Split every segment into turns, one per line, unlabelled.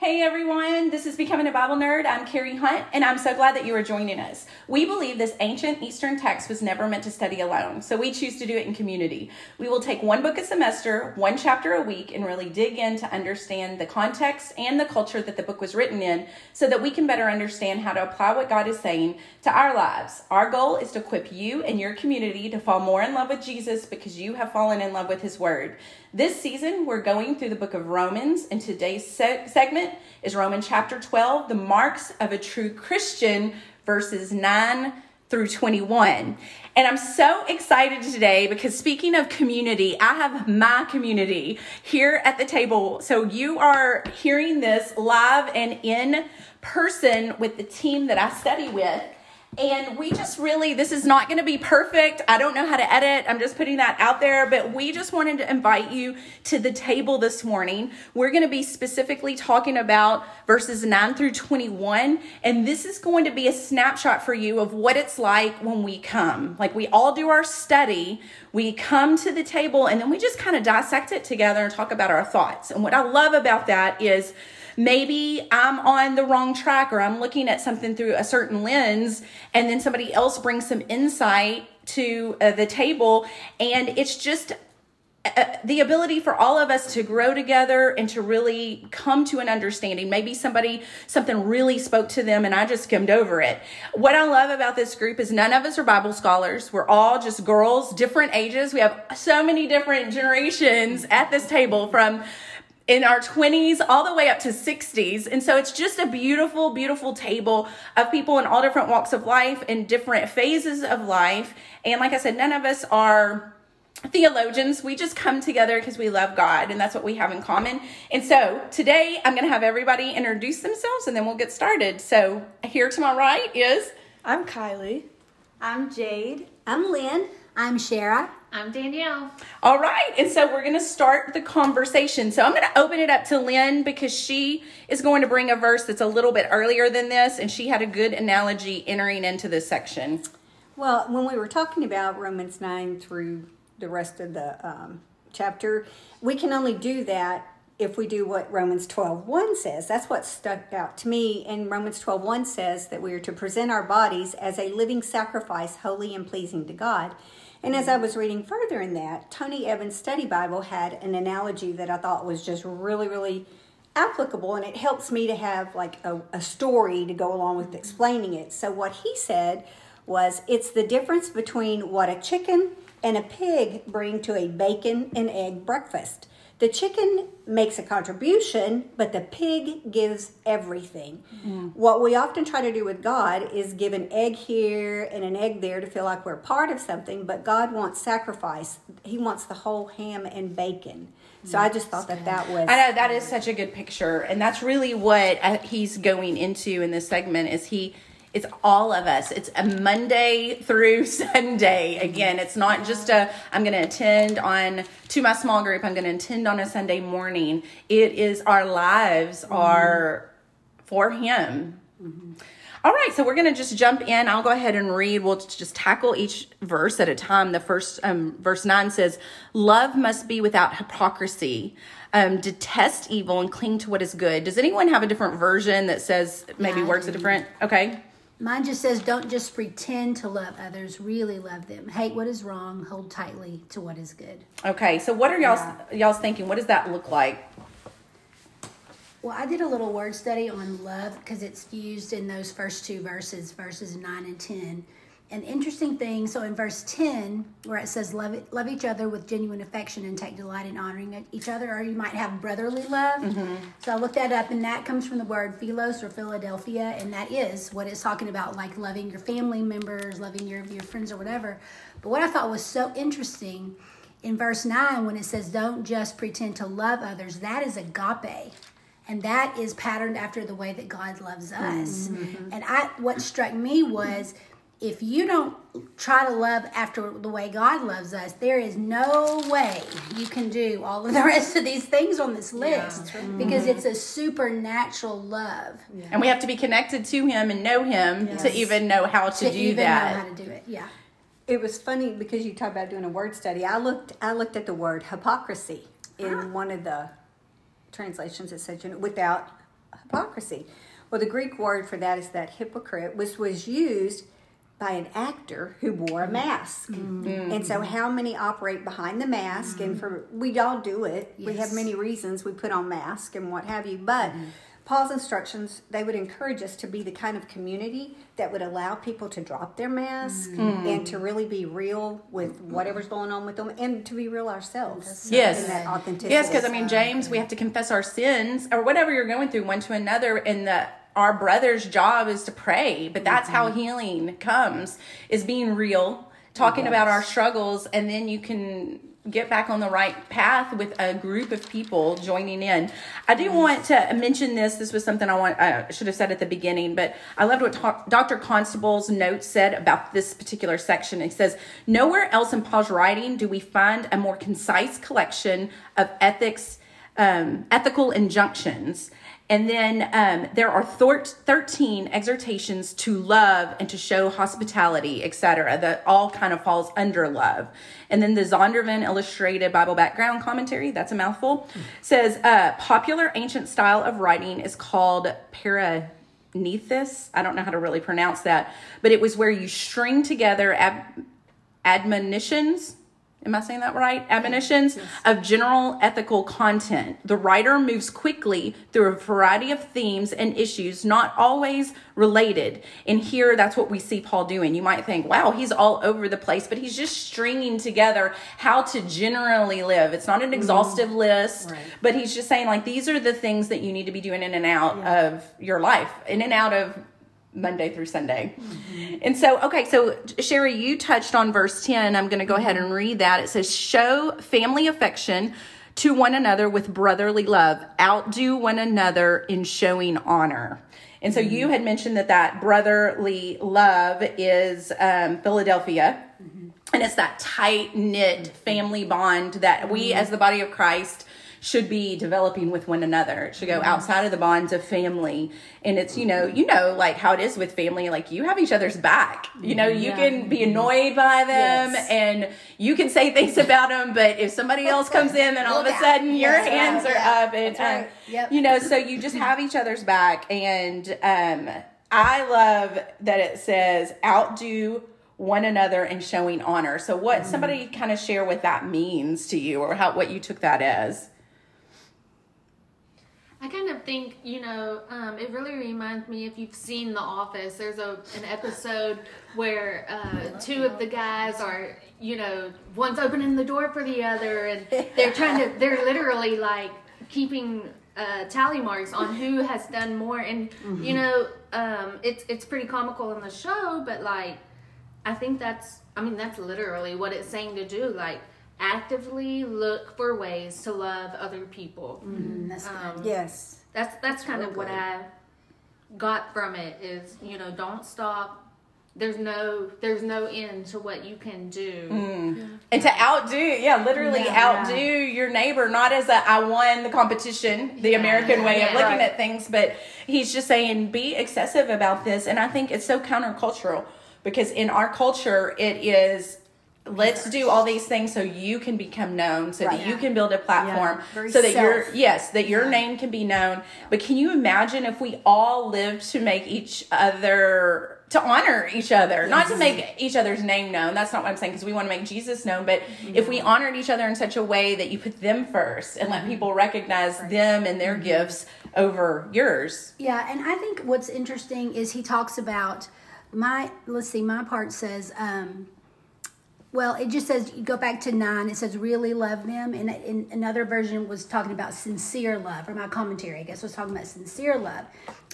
Hey everyone, this is Becoming a Bible Nerd. I'm Carrie Hunt, and I'm so glad that you are joining us. We believe this ancient Eastern text was never meant to study alone, so we choose to do it in community. We will take one book a semester, one chapter a week, and really dig in to understand the context and the culture that the book was written in so that we can better understand how to apply what God is saying to our lives. Our goal is to equip you and your community to fall more in love with Jesus because you have fallen in love with His Word. This season, we're going through the book of Romans, and today's se- segment is Romans chapter 12, the marks of a true Christian, verses 9 through 21. And I'm so excited today because speaking of community, I have my community here at the table. So you are hearing this live and in person with the team that I study with. And we just really, this is not going to be perfect. I don't know how to edit. I'm just putting that out there. But we just wanted to invite you to the table this morning. We're going to be specifically talking about verses 9 through 21. And this is going to be a snapshot for you of what it's like when we come. Like we all do our study, we come to the table, and then we just kind of dissect it together and talk about our thoughts. And what I love about that is, maybe I'm on the wrong track or I'm looking at something through a certain lens, and then somebody else brings some insight to uh, the table, and it's just uh, the ability for all of us to grow together and to really come to an understanding. Maybe somebody, something really spoke to them and I just skimmed over it. What I love about this group is none of us are Bible scholars. We're all just girls, different ages. We have so many different generations at this table from in our 20s all the way up to 60s. And so it's just a beautiful, beautiful table of people in all different walks of life and different phases of life. And like I said, none of us are theologians. We just come together because we love God and that's what we have in common. And so today I'm going to have everybody introduce themselves and then we'll get started. So here to my right is
I'm Kylie.
I'm Jade.
I'm Lynn.
I'm Shara.
I'm Danielle.
All right. And so we're going to start the conversation. So I'm going to open it up to Lynn because she is going to bring a verse that's a little bit earlier than this. And she had a good analogy entering into this section.
Well, when we were talking about Romans 9 through the rest of the um, chapter, we can only do that if we do what Romans 12 1 says. That's what stuck out to me. And Romans 12 1 says that we are to present our bodies as a living sacrifice, holy and pleasing to God. And as I was reading further in that, Tony Evans' study Bible had an analogy that I thought was just really, really applicable and it helps me to have like a, a story to go along with explaining it. So, what he said was it's the difference between what a chicken and a pig bring to a bacon and egg breakfast. The chicken makes a contribution, but the pig gives everything. Mm. What we often try to do with God is give an egg here and an egg there to feel like we're part of something, but God wants sacrifice. He wants the whole ham and bacon. So I just thought that that was.
I know that is such a good picture, and that's really what uh, he's going into in this segment. Is he it's all of us. It's a Monday through Sunday. Again, it's not just a I'm going to attend on to my small group. I'm going to attend on a Sunday morning. It is our lives mm-hmm. are for Him. Mm-hmm. All right, so we're going to just jump in. I'll go ahead and read. We'll just tackle each verse at a time. The first um, verse 9 says, Love must be without hypocrisy. Um, detest evil and cling to what is good. Does anyone have a different version that says maybe yeah, words are different? Okay.
Mine just says, don't just pretend to love others, really love them. Hate what is wrong, hold tightly to what is good.
Okay, so what are y'all's yeah. y'all's thinking? What does that look like?
Well, I did a little word study on love because it's used in those first two verses, verses 9 and 10 an interesting thing. So in verse 10, where it says, love, it, love each other with genuine affection and take delight in honoring each other, or you might have brotherly love. Mm-hmm. So I looked that up, and that comes from the word philos or Philadelphia, and that is what it's talking about, like loving your family members, loving your, your friends, or whatever. But what I thought was so interesting in verse 9, when it says, don't just pretend to love others, that is agape and that is patterned after the way that God loves us. Mm-hmm. And I what struck me was if you don't try to love after the way God loves us, there is no way you can do all of the rest of these things on this list yeah, because mm-hmm. it's a supernatural love.
Yeah. And we have to be connected to Him and know Him yes. to even know how to, to do that.
Know how to do it, yeah.
It was funny because you talked about doing a word study. I looked. I looked at the word hypocrisy in ah. one of the translations. It said, you know, without hypocrisy. Well, the Greek word for that is that hypocrite, which was used by an actor who wore a mm. mask. Mm-hmm. And so how many operate behind the mask and mm-hmm. for we all do it. We have many reasons we put on masks and what have you, but mm-hmm. Paul's instructions, they would encourage us to be the kind of community that would allow people to drop their mask and to really be real with whatever's going on with them and to be real ourselves.
Yes.
That authenticity.
Yes, because I mean, James, we have to confess our sins or whatever you're going through one to another, and the our brother's job is to pray. But that's how healing comes: is being real, talking about our struggles, and then you can get back on the right path with a group of people joining in. I do want to mention this. This was something I want I should have said at the beginning, but I loved what Ta- Dr. Constable's note said about this particular section. It says, "Nowhere else in Paul's writing do we find a more concise collection of ethics, um, ethical injunctions." And then um, there are thir- 13 exhortations to love and to show hospitality, etc. That all kind of falls under love. And then the Zondervan Illustrated Bible Background Commentary, that's a mouthful, says uh, popular ancient style of writing is called para. paranethys. I don't know how to really pronounce that, but it was where you string together ab- admonitions am I saying that right? Admonitions of general ethical content. The writer moves quickly through a variety of themes and issues, not always related. And here, that's what we see Paul doing. You might think, wow, he's all over the place, but he's just stringing together how to generally live. It's not an mm-hmm. exhaustive list, but he's just saying, like, these are the things that you need to be doing in and out of your life, in and out of Monday through Sunday. And so, okay, so Shara, you touched on verse 10. I'm going to go ahead and read that. It says, Show family affection to one another with brotherly love, outdo one another in showing honor. And so you had mentioned that that brotherly love is um, Philadelphia. And it's that tight knit family bond that we, as the body of Christ, should be developing with one another. It should go outside of the bonds of family. And it's, you know, you know, like how it is with family, like you have each other's back. You know, you can be annoyed by them
Yes.
and you can say things about them, but if somebody else comes in, then all of a sudden your
That's right.
hands are
Yeah.
up and,
right.
um,
Yep.
you know, so you just have each other's back. And um, I love that it says outdo one another in showing honor. So what somebody kind of share what that means to you or how what you took that as.
I kind of think, you know, um, it really reminds me if you've seen The Office. There's a an episode where uh, two of the guys are, you know, one's opening the door for the other, and they're trying to, they're literally like keeping uh, tally marks on who has done more. And you know, um, it's it's pretty comical in the show, but like, I think that's, I mean, that's literally what it's saying to do, like. Actively look for ways to love other people.
Mm, that's good.
Um,
Yes.
that's that's kind
real
of what. I got from it is you know don't stop. There's no there's no end to what you can do.
And to outdo, yeah, literally
Yeah.
outdo your neighbor, not as a I won the competition, the American way of looking
Right.
at things, but he's just saying be excessive about this. And I think it's so countercultural because in our culture, it is let's do all these things so you can become known, so that you can build a platform,
Yeah.
So that your yes, that your name can be known. But can you imagine if we all lived to make each other to honor each other, not to make each other's name known. That's not what I'm saying because we want to make Jesus known. But mm-hmm. if we honored each other in such a way that you put them first and let mm-hmm. people recognize them and their mm-hmm. gifts over yours.
Yeah, and I think what's interesting is he talks about my. Let's see, my part says. um well, it just says you go back to nine. It says really love them, and another version was talking about sincere love. Or my commentary, I guess, was talking about sincere love.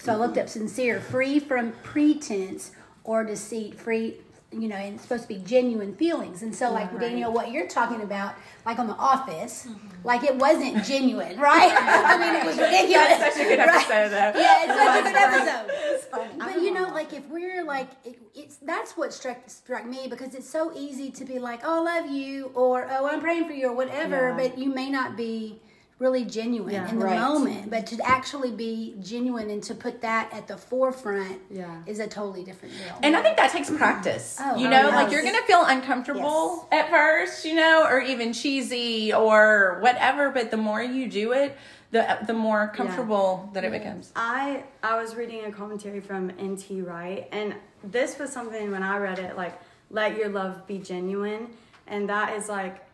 So I looked up sincere, free from pretense or deceit, free, you know, and it's supposed to be genuine feelings. And so, like Danielle, what you're talking about, like on The Office, mm-hmm. like it wasn't genuine, right? I mean, it was ridiculous.
That's such a good
Right.
episode, though.
Yeah, it's such a good episode. But you know, like if we're like, it, it's that's what struck struck me because it's so easy to be like, "Oh, I love you," or "Oh, I'm praying for you," or whatever.
Yeah.
But you may not be really genuine
Yeah.
in the
Right.
moment. But to actually be genuine and to put that at the forefront
Yeah.
is a totally different deal.
And I think that takes practice.
Oh,
you
oh,
know,
yes.
like you're going to feel uncomfortable at first, you know, or even cheesy or whatever. But the more you do it, the the more comfortable that it becomes.
I I was reading a commentary from N.T. Wright, and this was something when I read it, like let your love be genuine, and that is like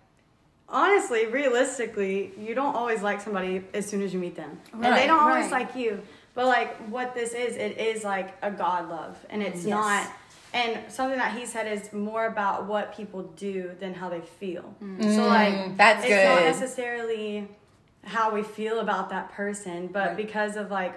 honestly, realistically, you don't always like somebody as soon as you meet them, and they don't always
right.
like you. But like what this is, it is like a God love, and it's
Yes.
not. And something that he said is more about what people do than how they feel. So like
Mm, that's
it's not necessarily how we feel about that person, but
Right.
because of like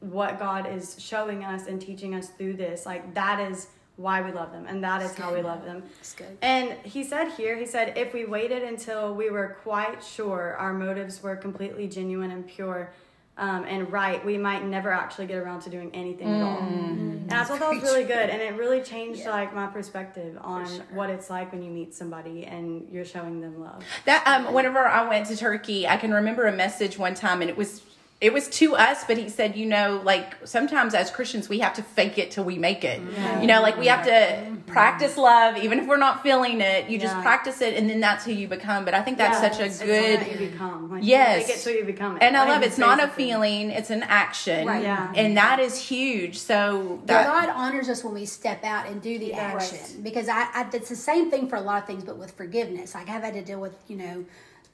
what God is showing us and teaching us through this, like that is why we love them and that is how we love them.
That's good.
And he said here, he said, if we waited until we were quite sure our motives were completely genuine and pure um, and right, we might never actually get around to doing anything at all. And I thought that was really good, and it really changed like my perspective on what it's like when you meet somebody and you're showing them love.
That um, whenever I went to Turkey, I can remember a message one time, and it was it was to us, but he said, you know, like sometimes as Christians we have to fake it till we make it. You know, like we have to mm-hmm. practice love, even if we're not feeling it. You just practice it, and then that's who you become. But I think that's
Yeah,
such a
it's
good.
you become. Like,
Yes.
you make it so you become it.
and I
Like,
love it's not a feeling; it's an action,
Right.
Yeah.
and that is huge. So that
God honors us when we step out and do the action. Because I, I, it's the same thing for a lot of things, but with forgiveness. Like I've had to deal with, you know,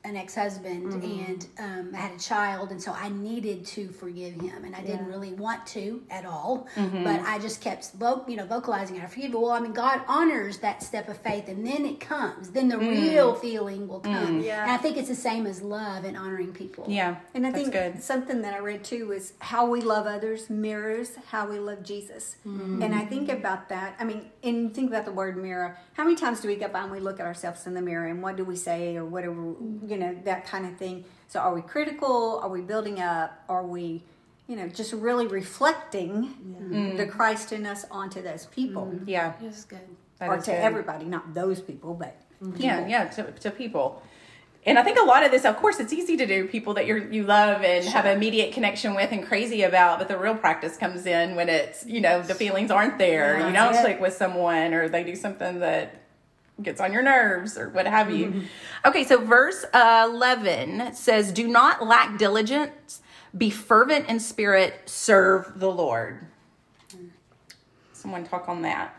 an ex-husband mm-hmm. and um, I had a child, and so I needed to forgive him, and I didn't really want to at all. Mm-hmm. But I just kept, vo- you know, vocalizing it. I forgive. you. Well, I mean, God honors that step of faith, and then it comes. Then the mm. real feeling will mm. come.
Yeah.
And I think it's the same as love and honoring people.
yeah,
And I
that's
think
good.
something that I read too is how we love others mirrors how we love Jesus. Mm-hmm. And I think about that. I mean, and think about the word mirror. How many times do we get by and we look at ourselves in the mirror and what do we say or whatever, you know, that kind of thing. So are we critical? Are we building up? Are we, you know, just really reflecting mm. the Christ in us onto those people? Mm-hmm.
Yeah,
That's good.
that
Or
is
to
good.
everybody, not those people, but mm-hmm.
Yeah, yeah, to, to people. And I think a lot of this, of course, it's easy to do people that you you love and have immediate connection with and crazy about, but the real practice comes in when it's, you know, the feelings aren't there. you don't
That's it.
click with someone or they do something that gets on your nerves or what have you. Mm-hmm. Okay, so verse 11 says, Do not lack diligence, be fervent in spirit, serve the Lord. Someone talk on that.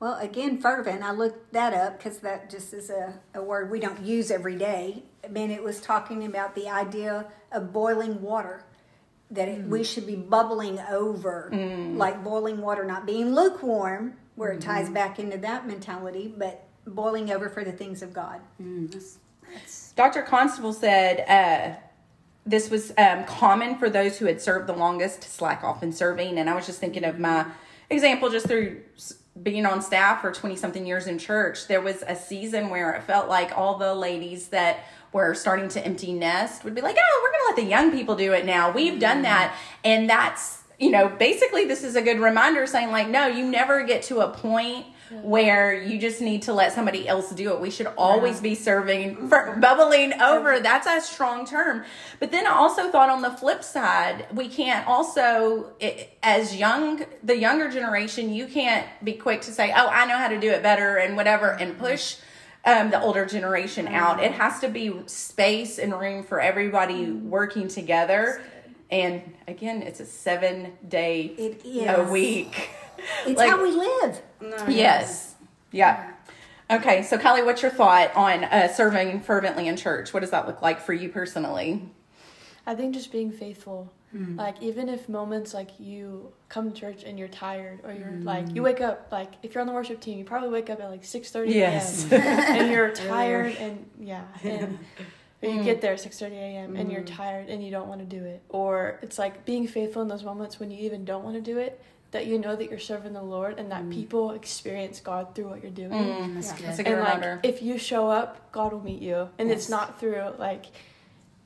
Well, again, fervent, I looked that up because that just is a, a word we don't use every day. I mean, it was talking about the idea of boiling water, that it, we mm. should be bubbling over, mm. like boiling water, not being lukewarm, where it ties back into that mentality, but boiling over for the things of God.
Dr. Constable said uh, this was um, common for those who had served the longest to slack off in serving. And I was just thinking of my example just through being on staff for 20 something years in church. There was a season where it felt like all the ladies that were starting to empty nest would be like, oh, we're going to let the young people do it now. We've done that. And that's, you know, basically this is a good reminder saying, like, no, you never get to a point where you just need to let somebody else do it. We should always be serving, bubbling over. That's a strong term. But then I also thought on the flip side, we can't also, i as young, the younger generation, you can't be quick to say, oh, I know how to do it better and whatever, and mm-hmm. push um, the older generation out. Mm-hmm. It has to be space and room for everybody mm-hmm. working together. And again, it's a seven day
It
a week.
It's
Like-
how we live.
Yes. Yeah. Okay, so Kylie, what's your thought on uh, serving fervently in church? What does that look like for you personally?
I think just being faithful. Like even if moments like you come to church and you're tired or you're like you wake up like if you're on the worship team you probably wake up at like six thirty
Yes.
a.m. and you're tired and yeah and or you get mm. there at six thirty a.m. and you're mm. tired and you don't want to do it. Or it's like being faithful in those moments when you even don't want to do it that you know that you're serving the Lord and that mm. people experience God through what you're doing.
That's good.
That's a good
and like
reminder.
if you show up god will meet you. And it's not through like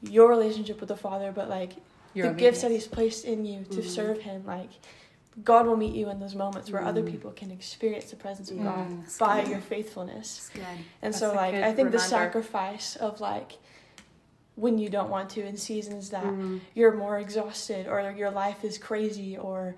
your relationship with the father but like
Your
the gifts that he's placed in you to mm-hmm. serve him like god will meet you in those moments where other people can experience the presence of god by your faithfulness.
That's good.
and
That's
so like i think the sacrifice of like when you don't want to in seasons that mm-hmm. you're more exhausted or your life is crazy or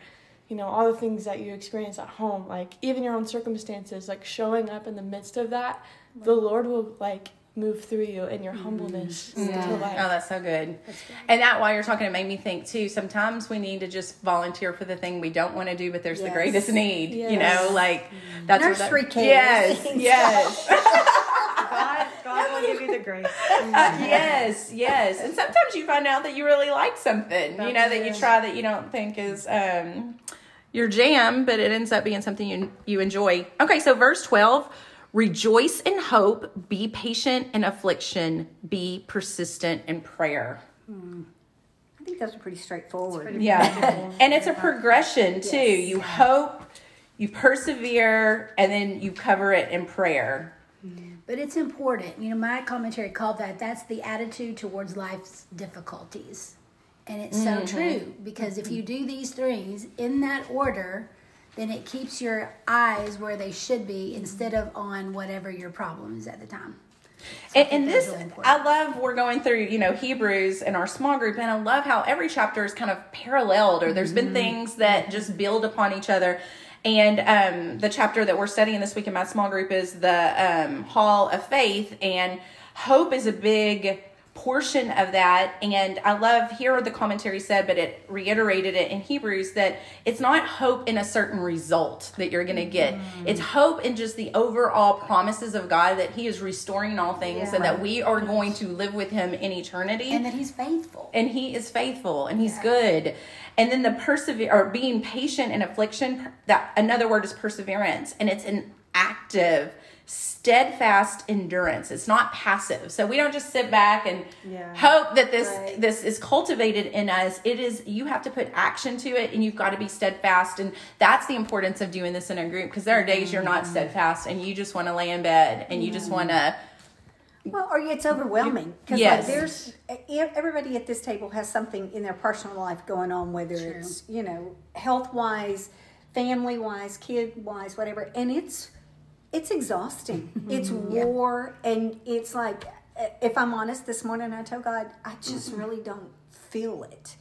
you know all the things that you experience at home like even your own circumstances like showing up in the midst of that the lord will like move through you in your mm-hmm. humbleness to oh, life.
Oh, that's so good. And that while you're talking, it made me think too. Sometimes we need to just volunteer for the thing we don't want to do, but there's the greatest need. You know, like that's where
Nursery
that,
cares.
Yes, yes,
God, God will give you the grace.
Uh, yes, yes. And sometimes you find out that you really like something. You know that you try that you don't think is um, your jam, but it ends up being something you you enjoy. Okay, so verse twelve. Rejoice in hope, be patient in affliction, be persistent in prayer.
I think those are pretty straightforward.
Yeah. and it's a progression too.
Yes.
You hope, you persevere, and then you cover it in prayer.
But it's important. You know, my commentary called that that's the attitude towards life's difficulties. And it's so mm-hmm. true because if you do these things in that order, then it keeps your eyes where they should be instead of on whatever your problem is at the time. So
And, and this,
really
I love, we're going through, you know, Hebrews in our small group, and I love how every chapter is kind of paralleled, or there's been mm-hmm. things that just build upon each other. And um, the chapter that we're studying this week in my small group is the um, Hall of Faith, and hope is a big portion of that. And I love here the commentary said, but it reiterated it in Hebrews that it's not hope in a certain result that you're going to get. It's hope in just the overall promises of God that He is restoring all things and that we are going to live with Him in eternity.
And that he's faithful.
and he is faithful and he's good and then the persevere or being patient in affliction that another word is perseverance and it's an active steadfast endurance. It's not passive. So we don't just sit back and
Yeah.
hope that this
Right.
this is cultivated in us. It is you have to put action to it and you've got to be steadfast and that's the importance of doing this in a group because there are days you're not mm. steadfast and you just want to lay in bed and you just mm. want to
Well, or it's overwhelming because
Yes.
like there's everybody at this table has something in their personal life going on, whether
True.
it's you know health wise, family wise, kid wise, whatever, and it's it's exhausting. Mm-hmm. It's war, and it's like if I'm honest, this morning I told God I just mm-hmm. really don't feel it.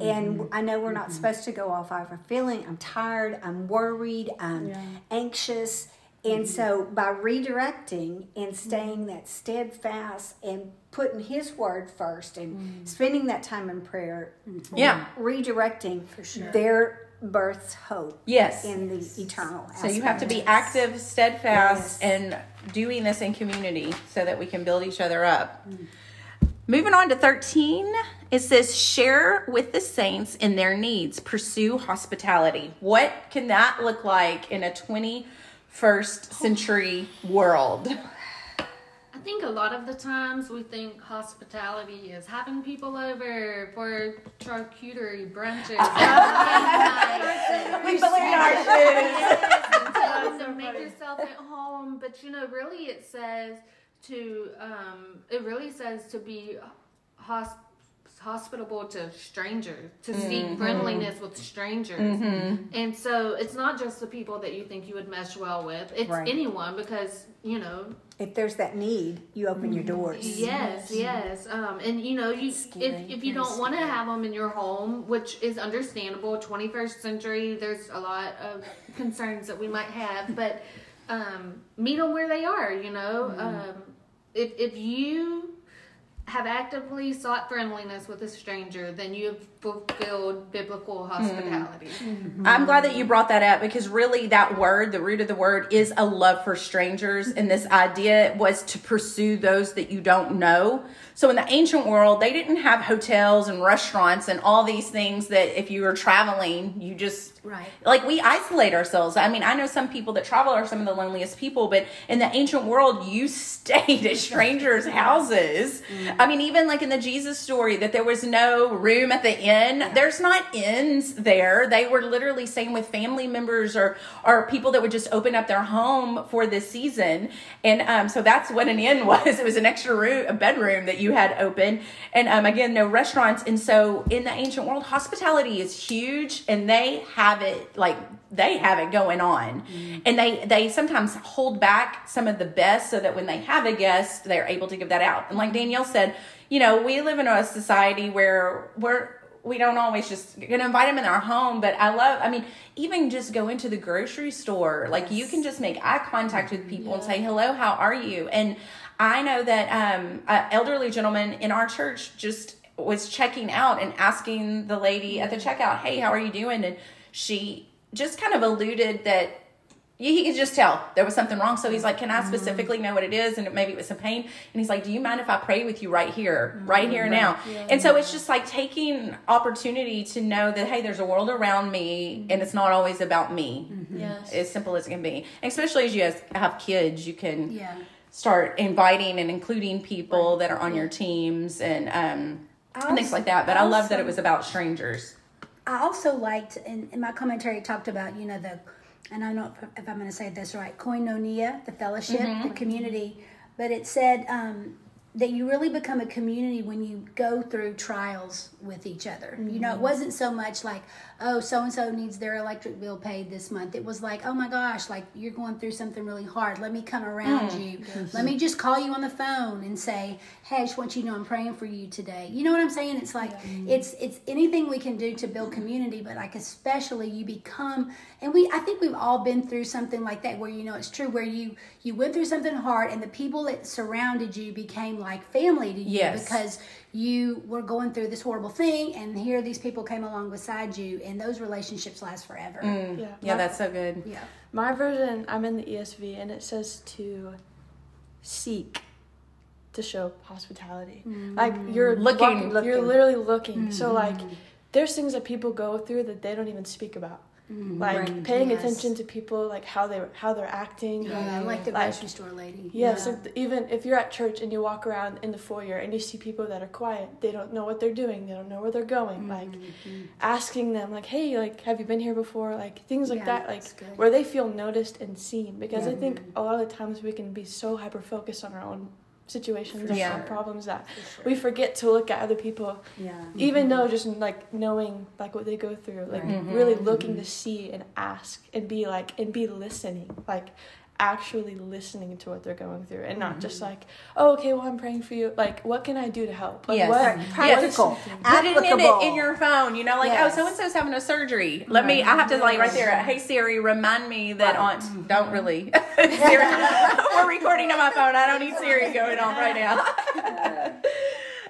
And mm-hmm. I know we're not supposed to go off our feeling. I'm tired. I'm worried. I'm anxious. And mm-hmm. so by redirecting and staying that steadfast and putting his word first and mm. spending that time in prayer,
Yeah.
redirecting, their births hope
yes
in the eternal.
So you have to be active, steadfast,
Yes.
and doing this in community so that we can build each other up. Mm. Moving on to 13, it says, share with the saints in their needs, pursue hospitality. What can that look like in a 21st century world?
I think a lot of the times we think hospitality is having people over for charcuterie brunches. and
We balloon our shoes.
to, to make yourself at home. But you know, really, it says to um, it really says to be hosp- hospitable to strangers, to seek friendliness with strangers. And so it's not just the people that you think you would mesh well with; it's
Right.
anyone because you know
If there's that need, you open your doors.
Yes, yes. Um, and you know, you if, if you don't want to have them in your home, which is understandable, 21st century, there's a lot of concerns that we might have, but um, meet them where they are. You know, um, if if you have actively sought friendliness with a stranger, then you have fulfilled biblical hospitality. Mm-hmm.
I'm glad that you brought that up because really that word, the root of the word is a love for strangers. And this idea was to pursue those that you don't know. So in the ancient world, they didn't have hotels and restaurants and all these things that if you were traveling, you just
Right.
like we isolate ourselves. I mean, I know some people that travel are some of the loneliest people, but in the ancient world, you stayed at strangers' houses. Mm-hmm. I mean, even like in the Jesus story, that there was no room at the inn. There's not inns there. They were literally staying with family members or or people that would just open up their home for this season. And um, so that's what an inn was. It was an extra room, a bedroom that you had open. And um, again, no restaurants. And so in the ancient world, hospitality is huge, and they have it like they have it going on and they they sometimes hold back some of the best so that when they have a guest they're able to give that out and like danielle said you know we live in a society where we're we don't always just gonna invite them in our home but i love i mean even just go into the grocery store like you can just make eye contact with people and say hello how are you? And I know that um, an elderly gentleman in our church just was checking out and asking the lady at the checkout, "Hey, how are you doing?" And she just kind of alluded that he could just tell there was something wrong. So he's like, "Can I mm-hmm. specifically know what it is?" And maybe it was some pain. And he's like, "Do you mind if I pray with you right here, mm-hmm. right here now?" And so it's just like taking opportunity to know that hey, there's a world around me, mm-hmm. and it's not always about me.
Yes.
As simple as it can be, especially as you have kids, you can
Yeah.
start inviting and including people that are on your teams and um and things like that. But I love that it was about strangers.
I also liked, in, in my commentary, talked about, you know, the, and I don't know if, if I'm going to say this right, koinonia, the fellowship, the community. But it said um, that you really become a community when you go through trials with each other. You know, it mm-hmm. wasn't so much like, oh, so and so needs their electric bill paid this month. It was like, oh my gosh, like you're going through something really hard. Let me come around mm. you. Let me just call you on the phone and say, hey, I just want you to know I'm praying for you today. You know what I'm saying? It's like mm. it's it's anything we can do to build community, but like especially you become and we I think we've all been through something like that where you know it's true where you you went through something hard and the people that surrounded you became like family to you
Yes.
because you were going through this horrible thing and here these people came along beside you and those relationships last forever. Mm.
Yeah.
Yeah,
My-
that's so good.
Yeah.
My version, I'm in the ESV, and it says to seek to show hospitality. Like mm. you're
Looking.
walking- you're literally looking. So like, mm. there's things that people go through that they don't even speak about. Mm-hmm. Like
Right.
paying
Yes.
attention to people, like how they how they're acting.
Yeah, like the
Like-
grocery store lady.
Yes, like the- even if you're at church and you walk around in the foyer and you see people that are quiet, they don't know what they're doing, they don't know where they're going. Mm-hmm, like mm-hmm. asking them, like, "Hey, like, have you been here before?" Like things like
Yeah,
that, like where they feel noticed and seen. Because I think a lot of the times we can be so hyper focused on our own situations and
Yeah.
our problems that we forget to look at other people,
Yeah.
even mm-hmm. though just like knowing like what they go through, like really mm-hmm. looking mm-hmm. to see and ask and be like and be listening, like actually listening to what they're going through and not just mm-hmm. like, oh, okay, well, I'm praying for you. Like, what can I do to help? Like,
Yes.
what,
Right.
Practical.
something-
Put it in, it
Applicable.
in your phone, you know, like oh,
Yes.
oh, so and so's having a surgery. Let me. I have to like right there. Hey Siri, remind me that Aunt. Mm-hmm. Don't really. Siri, we're recording on my phone. I don't need Siri going on right now.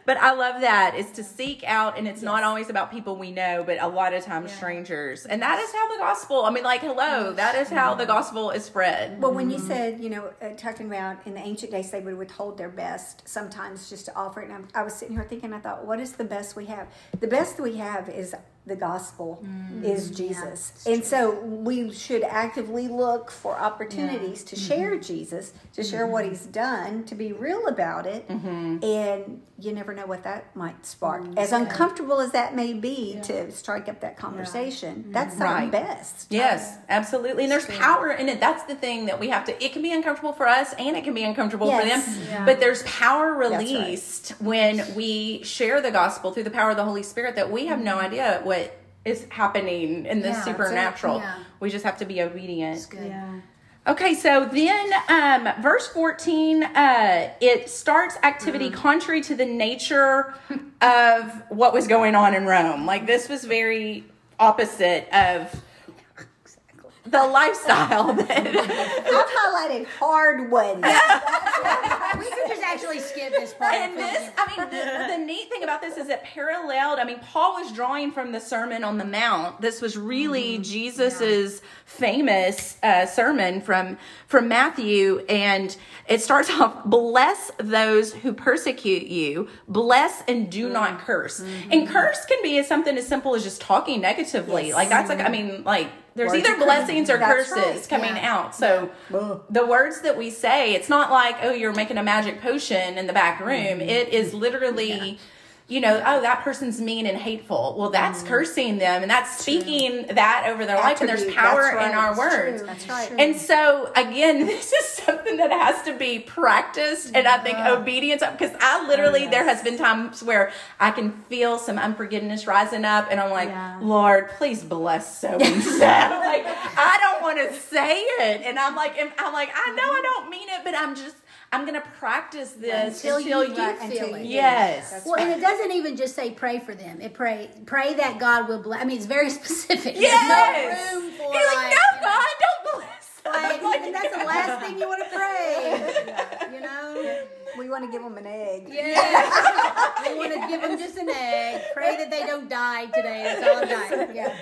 but I love that. It's to seek out, and it's not always about people we know, but a lot of times strangers. And that is how the gospel. I mean, like, hello, that is how the gospel is spread.
Well, when you said, you know, uh, talking about in the ancient days, they would withhold their best sometimes just to offer it. And I, I was sitting here thinking, I thought, what is the best we have? The best we have is the gospel, mm, is Jesus. and so we should actively look for opportunities to mm-hmm. share Jesus, to share what mm-hmm. he's done, to be real about it. Mm-hmm. And you never know what that might spark. Mm, as uncomfortable as that may be to strike up that conversation, that's our
Right.
best.
Yes, absolutely. And there's power in it. That's the thing that we have to, it can be uncomfortable for us and it can be uncomfortable
Yes.
for them.
Yeah.
But there's power
right.
released when we share the gospel through the power of the Holy Spirit that we have no idea what is happening in the
Yeah,
supernatural.
Yeah.
We just have to be obedient.
It's good.
Yeah.
Okay, so then um, verse 14, uh, it starts activity contrary to the nature of what was going on in Rome. Like, this was very opposite of the lifestyle that.
I've highlighted hard ones.
We could just actually skip this part.
And this, I mean, the, the neat thing about this is it paralleled. I mean, Paul was drawing from the Sermon on the Mount. This was really mm, Jesus's famous uh, sermon from from Matthew, and it starts off: "Bless those who persecute you, bless and do mm, not curse." And mm-hmm. curse can be as something as simple as just talking negatively.
Yes.
Like that's like, I mean, like there's
Words
either blessings or curses
right.
coming
Yeah.
out. So the words that we say, it's not like, oh, you're making a magic potion in the back room. It is literally, you know, oh, that person's mean and hateful. Well, that's cursing them and that's speaking that over their life. And there's power
right.
in our
It's
words.
true. That's right.
And so again, this is something that has to be practiced, and I think obedience. Because I literally, there has been times where I can feel some unforgiveness rising up, and I'm like,
Yeah.
Lord, please bless so and so. Like I don't want to say it, and I'm like, and I'm like, I know I don't mean it, but I'm just, I'm gonna practice this
Until
until,
you
you.
right,
until
feel
you
it.
Yes.
That's
Well, and it doesn't even just say pray for them. It pray pray that God will bless. I mean, it's very specific.
Yes.
There's no room for
He's like,
like,
no,
you know,
God, don't bless. them."
like,
Like-
and that's the last thing you want to pray. You know.
We want to give them an egg.
Yeah. we want to give them just an egg. Pray that they don't die today. That's all I'm dying. Yeah.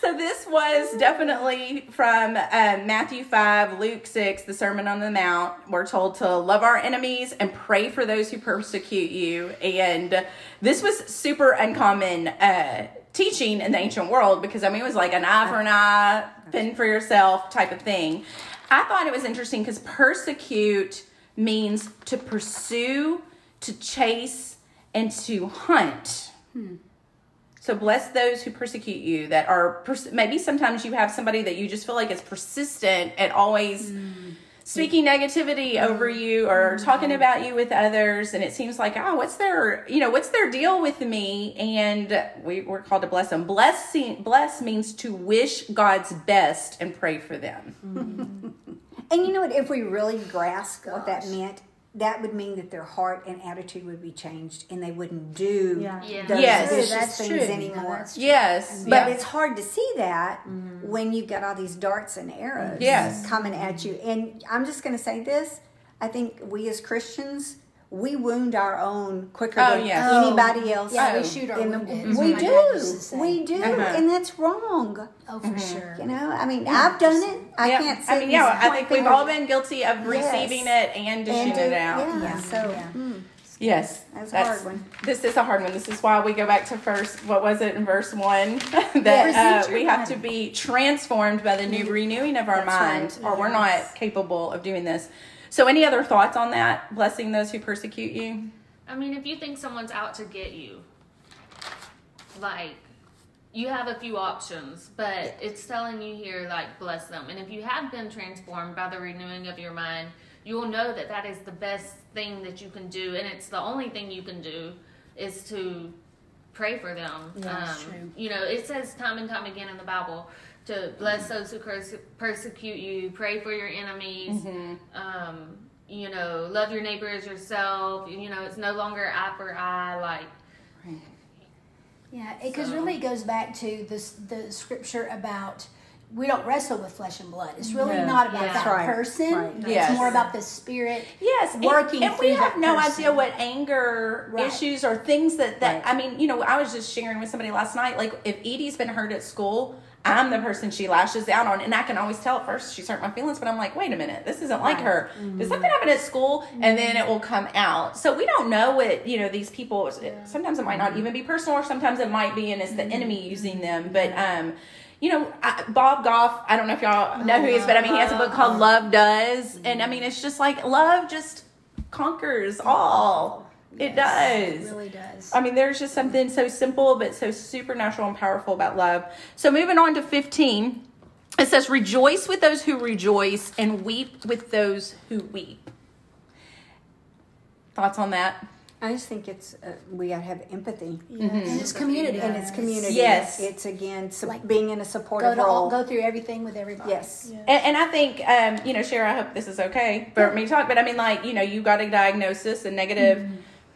So this was definitely from um, Matthew 5, Luke 6, the Sermon on the Mount. We're told to love our enemies and pray for those who persecute you. And this was super uncommon uh, teaching in the ancient world because, I mean, it was like an eye for an eye, fend for yourself type of thing. I thought it was interesting because persecute means to pursue, to chase, and to hunt. Hmm. So bless those who persecute you that are pers- maybe sometimes you have somebody that you just feel like is persistent and always hmm. speaking negativity hmm. over you or talking about you with others and it seems like oh what's their you know what's their deal with me? And we, we're called to bless them blessing bless means to wish God's best and pray for them
And you know what? If we really grasp what that meant, that would mean that their heart and attitude would be changed, and they wouldn't do
Yeah.
Yeah.
those
Yes.
vicious
That's
things
true.
anymore.
No,
yes
But
yeah.
it's hard to see that when you've got all these darts and arrows
Yes.
coming at you. And I'm just going to say this I think we as Christians, we wound our own quicker
Oh,
than
yes.
anybody else.
Yeah,
Oh.
we shoot our
in the,
wounded.
we
My dad used to
do. We do.
Uh-huh.
And that's wrong.
Oh, for sure.
You know, I mean, I've done it. I
Yeah.
can't say
I mean, yeah, I think we've all been guilty of
Yes.
receiving it and dishing
and
it
do-
out.
Yeah,
Yeah.
so
Yeah.
mm,
Yes,
That's a hard one.
This is a hard one. This is why we go back to first. What was it in verse one? that uh, we have to be transformed by the new renewing of our
That's right.
mind, or we're not capable of doing this. So, any other thoughts on that? Blessing those who persecute you.
I mean, if you think someone's out to get you, like, you have a few options, but it's telling you here, like, bless them. And if you have been transformed by the renewing of your mind, you will know that that is the best thing that you can do, and it's the only thing you can do is to pray for them.
Yeah, that's
um,
true.
You know, it says time and time again in the Bible to bless those who perse- persecute you, pray for your enemies. Um, you know, love your neighbor as yourself. You know, it's no longer eye for eye. Like,
Yeah, because
So-
really it goes back to this the scripture about we don't wrestle with flesh and blood. It's really
Yeah.
not about
Yeah.
that
right.
person.
Right.
It's
Yes.
more about the spirit.
Yes, and-
Working
and, we have no
person.
idea what anger
Right.
issues or things that that
Right.
I mean, you know, I was just sharing with somebody last night. Like, if Edie's been hurt at school, I'm the person she lashes out on, and I can always tell at first she's hurt my feelings, but I'm like, wait a minute, this isn't like
Right.
her. Did something mm-hmm. happen at school, and then it will come out. So we don't know what you know these people. Sometimes it might not mm-hmm. even be personal, or sometimes it might be, and it's the mm-hmm. enemy using them. But um. You know, I, Bob Goff, I don't know if y'all know who he is, but I mean, he has a book called uh-huh. Love Does. And I mean, it's just like love just conquers all. It does.
It really does.
I mean, there's just something so simple but so supernatural and powerful about love. So, moving on to 15, it says, Rejoice with those who rejoice and weep with those who weep. Thoughts on that?
I just think it's uh, we got to have empathy,
And it's community.
and it's community.
Yes.
it's again su-
Like,
being in a
Go
supportive
to all,
role.
go through everything with everybody.
yes,
And, and I think, um, you know, Shara, I hope this is okay for me to talk, but I mean, like, you know, you got a diagnosis, a negative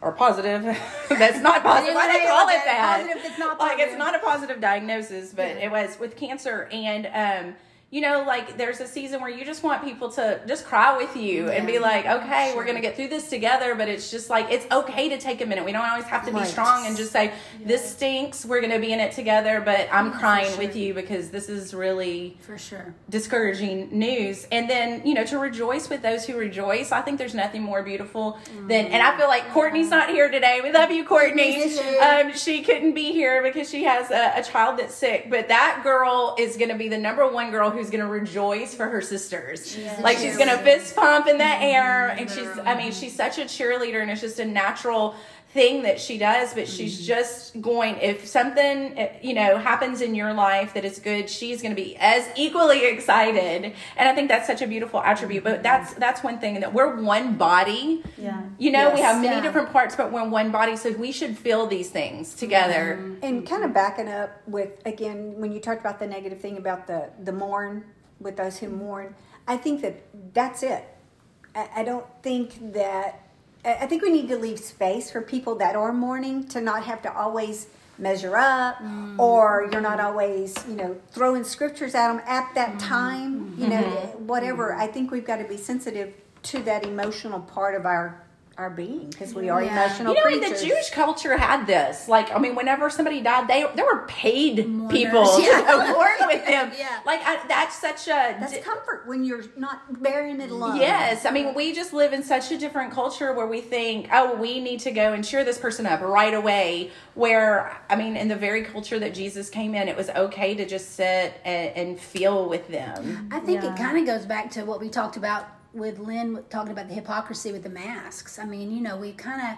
or positive. that's not positive. Why they call it that?
Positive, it's not
like it's not a positive diagnosis, but it was with cancer. And um, you know, like there's a season where you just want people to just cry with you and be like, okay, we're gonna get through this together. But it's just like it's okay to take a minute. We don't always have to be strong and just say this stinks. We're gonna be in it together. But I'm crying with you because this is really
For sure.
discouraging news and then you know to rejoice with those who rejoice i think there's nothing more beautiful than and i feel like courtney's not here today we love you courtney um, she couldn't be here because she has a, a child that's sick but that girl is going to be the number one girl who's going to rejoice for her sisters. Like she's going to fist pump in the air and she's i mean she's such a cheerleader and it's just a natural thing that she does but she's mm-hmm. just going if something eh, you know happens in your life that is good she's going to be as equally excited and i think that's such a beautiful attribute but mm-hmm. that's that's one thing that we're one body
Yeah.
you know we have many
Yeah.
different parts but we're one body so we should feel these things together mm-hmm.
and kind of backing up with again when you talked about the negative thing about the the mourn with those who mourn. I think that that's it. I, I don't think that. I think we need to leave space for people that are mourning to not have to always measure up, mm. or you're not always, you know, throwing scriptures at them at that mm. time. You mm-hmm. know, mm-hmm. whatever. I think we've got to be sensitive to that emotional part of our our being because we are
Yeah.
emotional
You know, in
creatures.
the Jewish culture had this. Like, I mean, whenever somebody died, they there were paid
Mourners,
people
yeah.
to mourn with them.
Yeah.
Like, I, that's such a
That's
di-
comfort when you're not burying it alone.
Yes, I mean, we just live in such a different culture where we think, oh, we need to go and cheer this person up right away. Where, I mean, in the very culture that Jesus came in, it was okay to just sit and, and feel with them.
I think
Yeah.
it kind of goes back to what we talked about with Lynn talking about the hypocrisy with the masks. I mean, you know, we kind of.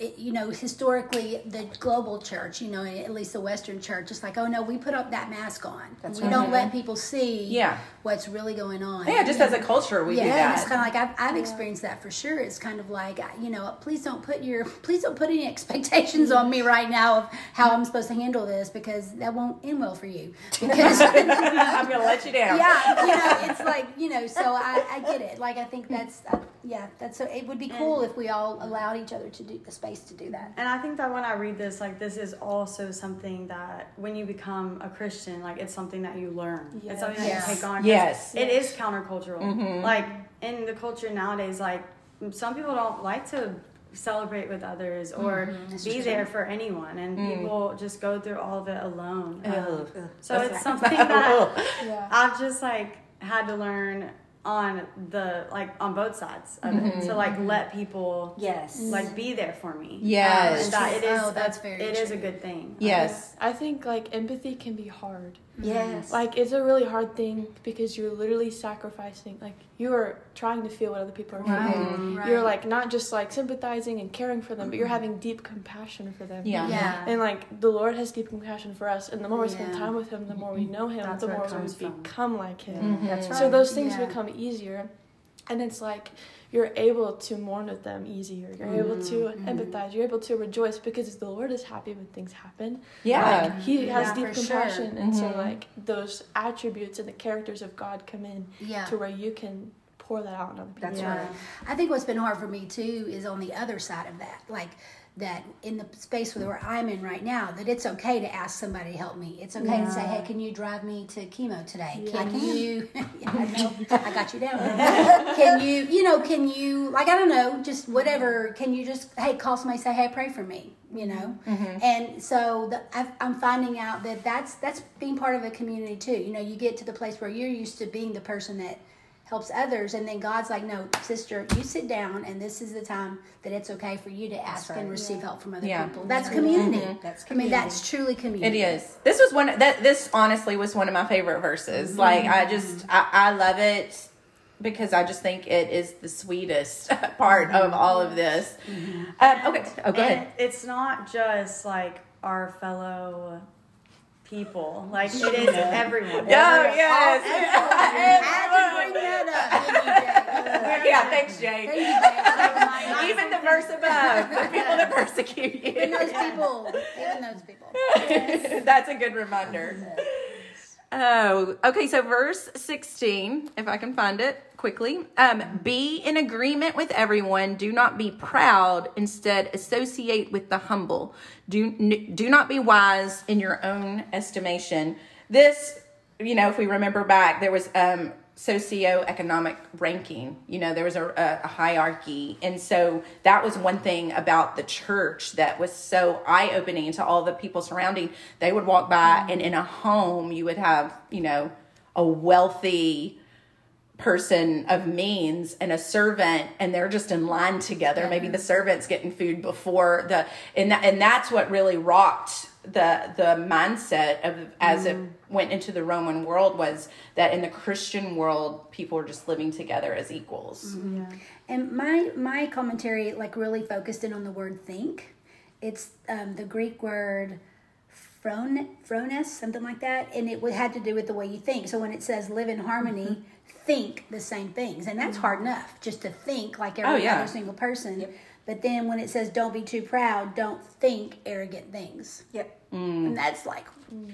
It, you know, historically, the global church, you know, at least the Western church, it's like, oh no, we put up that mask on.
That's
we
right.
don't let people see
Yeah.
what's really going on.
Yeah, just
You
as a culture, we
yeah,
do
and it's kind of like I've, I've experienced that for sure. It's kind of like you know, please don't put your please don't put any expectations on me right now of how I'm supposed to handle this because that won't end well for you. Because
I'm going to let you down.
yeah, you know, it's like you know. So I, I get it. Like I think that's uh, yeah, that's so. It would be cool if we all allowed each other to do the space to do that.
And I think that when I read this, like this is also something that when you become a Christian, like it's something that you learn. It's something that
Yes.
you take on.
Yes.
It is countercultural. Like in the culture nowadays, like some people don't like to celebrate with others or
That's
be
true.
there for anyone and people just go through all of it alone. Um,
Ugh.
so it's something that
Yeah.
I've just like had to learn on the like on both sides of it to like let people
Yes.
like be there for me.
Yes.
Um, that it is
Oh, that's
that
very
it is
true.
a good thing.
Yes.
I think like empathy can be hard.
Yes.
Like it's a really hard thing because you're literally sacrificing. Like you are trying to feel what other people are feeling. Mm-hmm.
Right.
You're like not just like sympathizing and caring for them, but you're mm-hmm. having deep compassion for them.
Yeah.
Yeah.
And like the Lord has deep compassion for us, and the more we spend time with Him, the more we know Him,
That's
the more we
comes from.
become like Him. Mm-hmm.
That's right.
So those things
Yeah.
become easier, and it's like you're able to mourn with them easier. You're able to
Mm-hmm.
empathize. You're able to rejoice because the Lord is happy when things happen.
Yeah.
Like, he has
Yeah,
deep
for sure.
compassion, and so
Mhm.
like those attributes and the characters of God come in
Yeah.
to where you can pour that out on other people.
That's
Yeah.
right.
I think what's been hard for me too is on the other side of that, like that in the space where I'm in right now, that it's okay to ask somebody to help me. It's okay to say, "Hey, can you drive me to chemo today? Can you? yeah, I know, I got you down. can you? You know, can you? Like I don't know, just whatever. Can you just hey call somebody, say, "Hey, pray for me." You know, mm-hmm. and so the, I've, I'm finding out that that's that's being part of a community too. You know, you get to the place where you're used to being the person that helps others and then god's like no sister you sit down and this is the time that it's okay for you to ask
right.
and receive help from other
Yeah.
people that's community mm-hmm.
That's
i mean that's truly community It
is. This was one that this honestly was one of my favorite verses. Mm-hmm. Like I just I, I love it because I just think it is the sweetest part of mm-hmm. all of this. Um, okay. Oh, go ahead.
it's not just like our fellow people. Like it is everyone.
Oh yes.
had to bring that up didn't you, Jay?
yeah. Thanks, Jay.
Thank you, Jay.
Even the verse above, the people that persecute
even
you.
those people even those people
That's a good reminder. Oh, okay. So, verse 16, if I can find it quickly. Um, be in agreement with everyone. Do not be proud. Instead, associate with the humble. Do, do not be wise in your own estimation. This, you know, if we remember back, there was um, socioeconomic ranking. You know, there was a, a, a hierarchy. And so that was one thing about the church that was so eye opening to all the people surrounding. They would walk by, and in a home, you would have, you know, a wealthy person of means and a servant and they're just in line together maybe the servant's getting food before the and that, and that's what really rocked the the mindset of as it mm. went into the roman world was that in the christian world people were just living together as equals mm-hmm.
Yeah.
And my my commentary like really focused in on the word think. It's um, the Greek word phron phrones, something like that, and it would- had to do with the way you think. So when it says live in harmony, mm-hmm. Think the same things, and that's hard mm-hmm. enough just to think like oh, every
Oh, yeah.
other single person. But then when it says don't be too proud, don't think arrogant things,
Yep.
and mm. that's like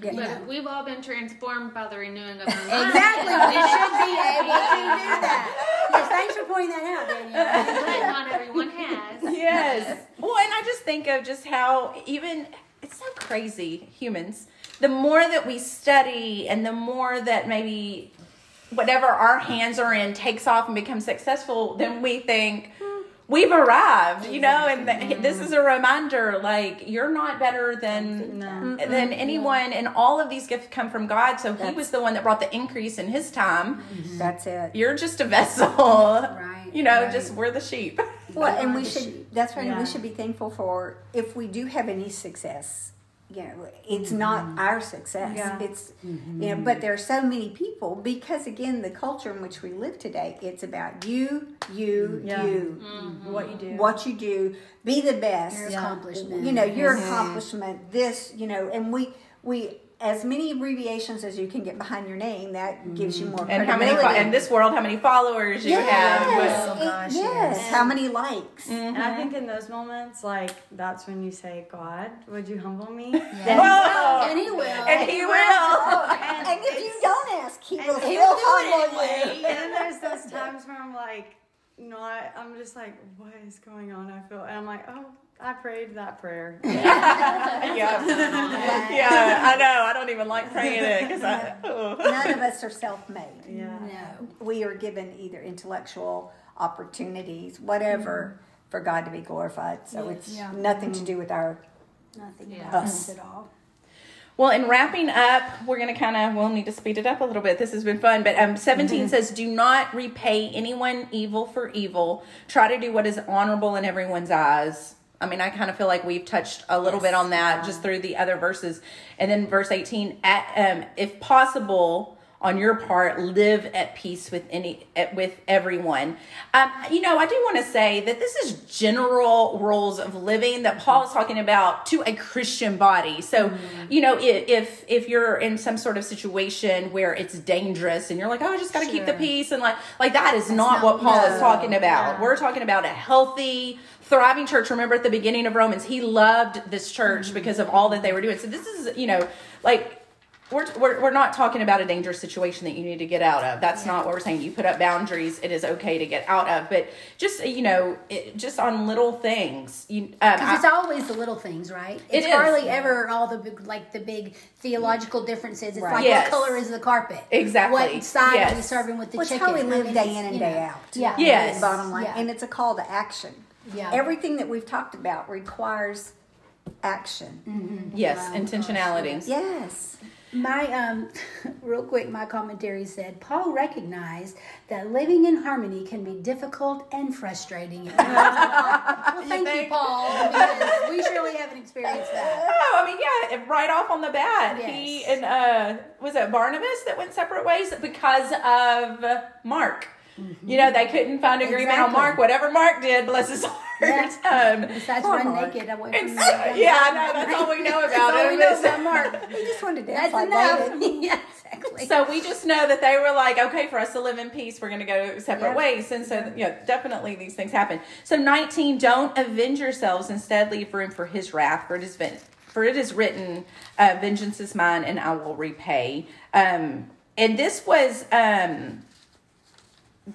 Yeah.
know.
But we've all been transformed by the renewing of our minds.
Exactly, we should be able to do that. Yes, thanks for pointing that out, Danielle.
But not everyone has.
yes well and i just think of just how even it's so crazy humans the more that we study and the more that maybe whatever our hands are in takes off and becomes successful then we think we've arrived, you know, and th- this is a reminder like you're not better than
No.
than anyone and all of these gifts come from God. So he was the one that brought the increase in his time.
That's it.
You're just a vessel.
Right,
You know,
right.
just we're the sheep.
Well, and we should.
sheep.
That's right.
Yeah.
We should be thankful for if we do have any success. You know, it's
Mm-hmm.
not our success.
Yeah.
It's mm-hmm. you know, but there are so many people because again, the culture in which we live today, it's about you, you,
Yeah.
you, mm-hmm. Mm-hmm.
What you do.
what you do, be the best.
Your
Yeah.
accomplishment.
You know, your accomplishment, this, you know, and we we as many abbreviations as you can get behind your name, that gives you mm-hmm. more
And how many fo- in this world, how many followers you
yes,
have?
Oh,
it-
gosh,
yes.
yes.
How many likes? Mm-hmm.
And I think in those moments, like that's when you say, "God, would you humble me?"
Whoa.
and he will.
And he will.
and, and if you don't ask, he will
and
still
he'll do
humble
And
you.
then there's those times where I'm like, not. I'm just like, what is going on? I feel, and I'm like, oh, I prayed that prayer.
yeah. yeah, I know. I don't even like praying it because I. oh.
None of us are self-made.
Yeah.
No.
We are given either intellectual opportunities, whatever, for God to be glorified. So it's
Yeah.
nothing to do with our
Nothing
Yeah.
us at all.
Well, in wrapping up, we're going to kind of, we'll need to speed it up a little bit. This has been fun. But um, 17 says, Do not repay anyone evil for evil. Try to do what is honorable in everyone's eyes. I mean, I kind of feel like we've touched a little bit on that just through the other verses. And then verse 18, at, um, if possible, on your part, live at peace with any with everyone. Um, you know, I do want to say that this is general rules of living that Paul is talking about to a Christian body. So, you know, if if you're in some sort of situation where it's dangerous and you're like, oh, I just got to keep the peace, and like like that is not,
not-
what Paul is talking about. We're talking about a healthy. Thriving church. Remember at the beginning of Romans, he loved this church because of all that they were doing. So this is, you know, like we're, we're, we're not talking about a dangerous situation that you need to get out of. That's not what we're saying. You put up boundaries. It is okay to get out of, but just you know, it, just on little things. You, um,
Because it's
I-
always the little things, right?
It
It's
is.
hardly ever all the big, like the big theological differences. It's
Right.
like
Yes.
what color is the carpet?
Exactly.
What side
Yes.
are you serving with the
Well, it's how we
I
live
mean,
day in and day
know,
out.
Yeah.
Yes.
Bottom line.
Yeah.
And it's a call to action.
Yeah.
Everything that we've talked about requires action.
yes,
Wow,
intentionality.
Yes.
My um, real quick, my commentary said Paul recognized that living in harmony can be difficult and frustrating. well, thank you,
think?
Paul, because we surely haven't experienced that.
Oh, I mean, yeah, right off on the bat, he and uh, was it Barnabas that went separate ways because of Mark. You know, they couldn't find agreement on Mark. Whatever Mark did, bless his heart. Um,
Besides, run
Mark.
naked away
and
from
so-
the
yeah, know. That's all we know about him.
we know about Mark.
He just wanted to dance
That's
like
enough.
David.
yeah, exactly.
So we just know that they were like, okay, for us to live in peace, we're going to go separate
Yeah.
ways. And so, yeah, definitely these things happen. So 19, don't avenge yourselves. Instead, leave room for his wrath, for it is, ven- for it is written, uh, vengeance is mine and I will repay. Um, and this was um,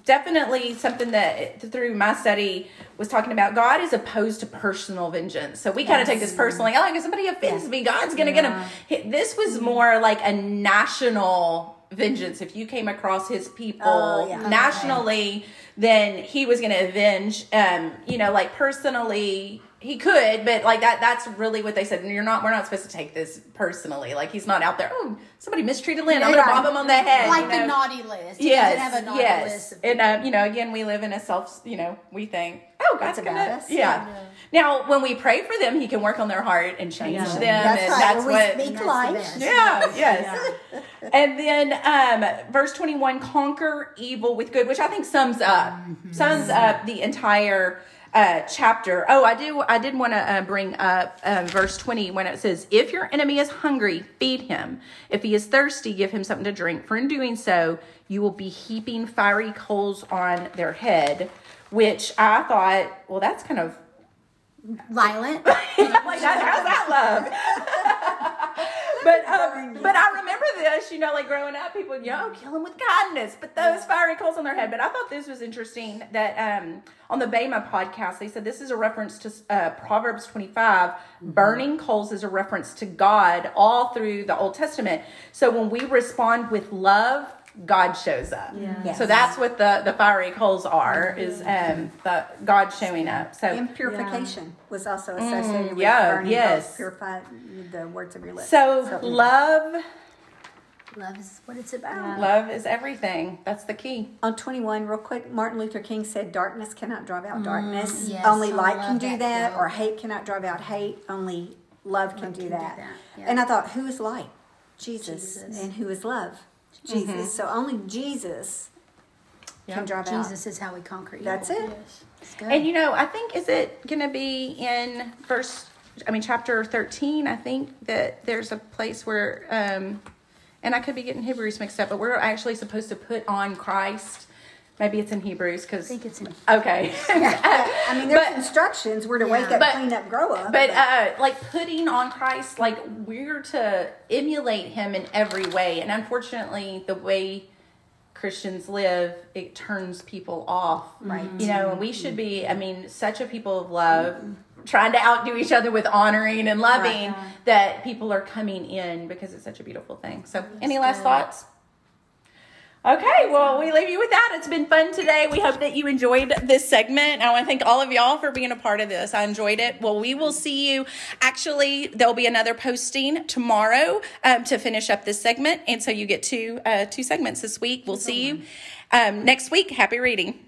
definitely something that through my study was talking about God is opposed to personal vengeance. So we kind of take this personally. Oh, if somebody offends me, God's going to get him. This was more like a national vengeance. If you came across his people
Oh, yeah.
nationally, then he was going to avenge. Um, you know, like personally, he could, but like that. That's really what they said. And you're not. We're not supposed to take this personally. Like he's not out there. Oh, somebody mistreated Lynn. I'm going to
Right.
bop him on the head.
like
you
the naughty list. He doesn't have a
Yes,
naughty
yes,
list.
And um, you know, again, we live in a self. You know, we think, oh, God's
It's
gonna,
about us.
yeah. Now, when we pray for them, He can work on their heart and change
Yeah.
them,
That's
and
right.
that's
When we
what.
speak life.
Yeah, yes. And then um, verse 21 conquer evil with good, which I think sums up sums up the entire uh, chapter. Oh, I do I did want to uh, bring up um, verse 20 when it says if your enemy is hungry, feed him. If he is thirsty, give him something to drink. For in doing so, you will be heaping fiery coals on their head, which I thought, well, that's kind of
Violent.
like that, how's that love? but um, but I remember this, you know, like growing up, people, you know, kill them with kindness, but those fiery coals on their head. But I thought this was interesting that um, on the Bema podcast, they said this is a reference to uh, Proverbs 25. Burning coals is a reference to God all through the Old Testament. So when we respond with love, God shows up.
Yes.
So that's what the the fiery coals are is um the God showing up. So
And purification was also associated with
Mm, yeah,
burning
yes.
coals, purify the words of your lips.
so love
Love is what it's about.
love is everything. That's the key.
On 21, real quick, Martin Luther King said, Darkness cannot drive out darkness.
yes,
Only
I
light can do
that
that, or hate cannot drive out hate. Only love can, do,
can do
that.
that, yeah.
And I thought, who is light? Jesus.
Jesus.
And who is love? Jesus.
Mm-hmm.
So only Jesus can
Yep.
drive out.
Jesus is how we conquer evil.
That's it.
Yes.
Good.
And you know, I think is it going to be in verse I mean chapter 13, I think that there's a place where um and I could be getting Hebrews mixed up, but we're actually supposed to put on Christ. Maybe it's in Hebrews
because
I
think it's in.
Okay.
I mean, there's
But-
instructions. We're to wake
Yeah.
up,
But-
clean up, grow up.
But uh, like putting on Christ, like we're to emulate Him in every way, and unfortunately, the way Christians live, it turns people off.
Right.
You know, and we should be. I mean, such a people of love, trying to outdo each other with honoring and loving. That people are coming in because it's such a beautiful thing. So, any last thoughts? Okay, well, we leave you with that. It's been fun today. We hope that you enjoyed this segment. I want to thank all of y'all for being a part of this. I enjoyed it. Well, we will see you. Actually, there'll be another posting tomorrow um, to finish up this segment, and so you get two uh, two segments this week. We'll see you um, next week. Happy reading.